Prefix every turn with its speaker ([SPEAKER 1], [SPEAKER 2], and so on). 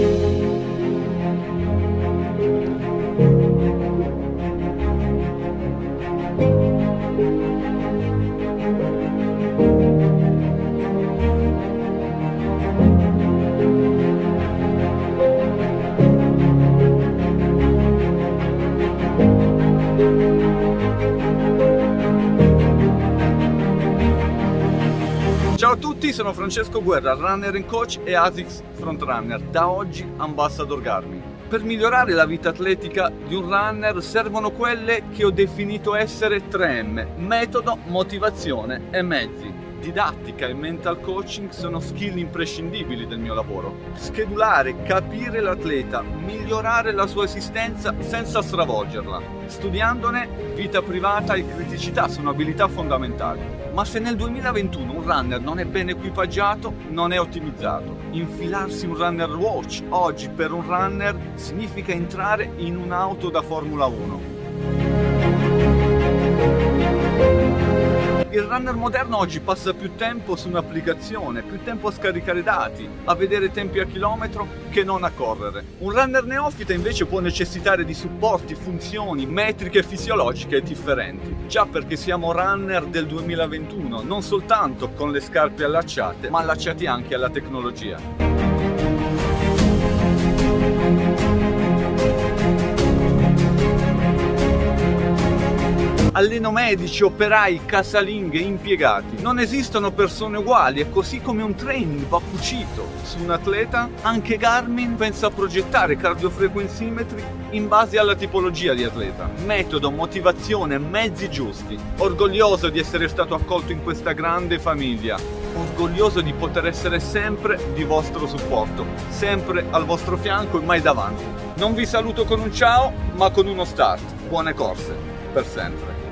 [SPEAKER 1] Thank you. Ciao a tutti, sono Francesco Guerra, runner and coach e ASICS frontrunner, da oggi ambassador Garmin. Per migliorare la vita atletica di un runner servono quelle che ho definito essere 3M, metodo, motivazione e mezzi. Didattica e mental coaching sono skill imprescindibili del mio lavoro. Schedulare, capire l'atleta, migliorare la sua esistenza senza stravolgerla. Studiandone, vita privata e criticità sono abilità fondamentali. Ma se nel 2021 un runner non è ben equipaggiato, non è ottimizzato. Infilarsi un runner watch oggi per un runner significa entrare in un'auto da Formula 1. Il runner moderno oggi passa più tempo su un'applicazione, più tempo a scaricare dati, a vedere tempi a chilometro che non a correre. Un runner neofita invece può necessitare di supporti, funzioni, metriche fisiologiche differenti. Già perché siamo runner del 2021, non soltanto con le scarpe allacciate, ma allacciati anche alla tecnologia. Alleno medici, operai, casalinghe, impiegati. Non esistono persone uguali e così come un training va cucito su un atleta, anche Garmin pensa a progettare cardiofrequenzimetri in base alla tipologia di atleta. Metodo, motivazione, mezzi giusti. Orgoglioso di essere stato accolto in questa grande famiglia. Orgoglioso di poter essere sempre di vostro supporto, sempre al vostro fianco e mai davanti. Non vi saluto con un ciao, ma con uno start. Buone corse, per sempre.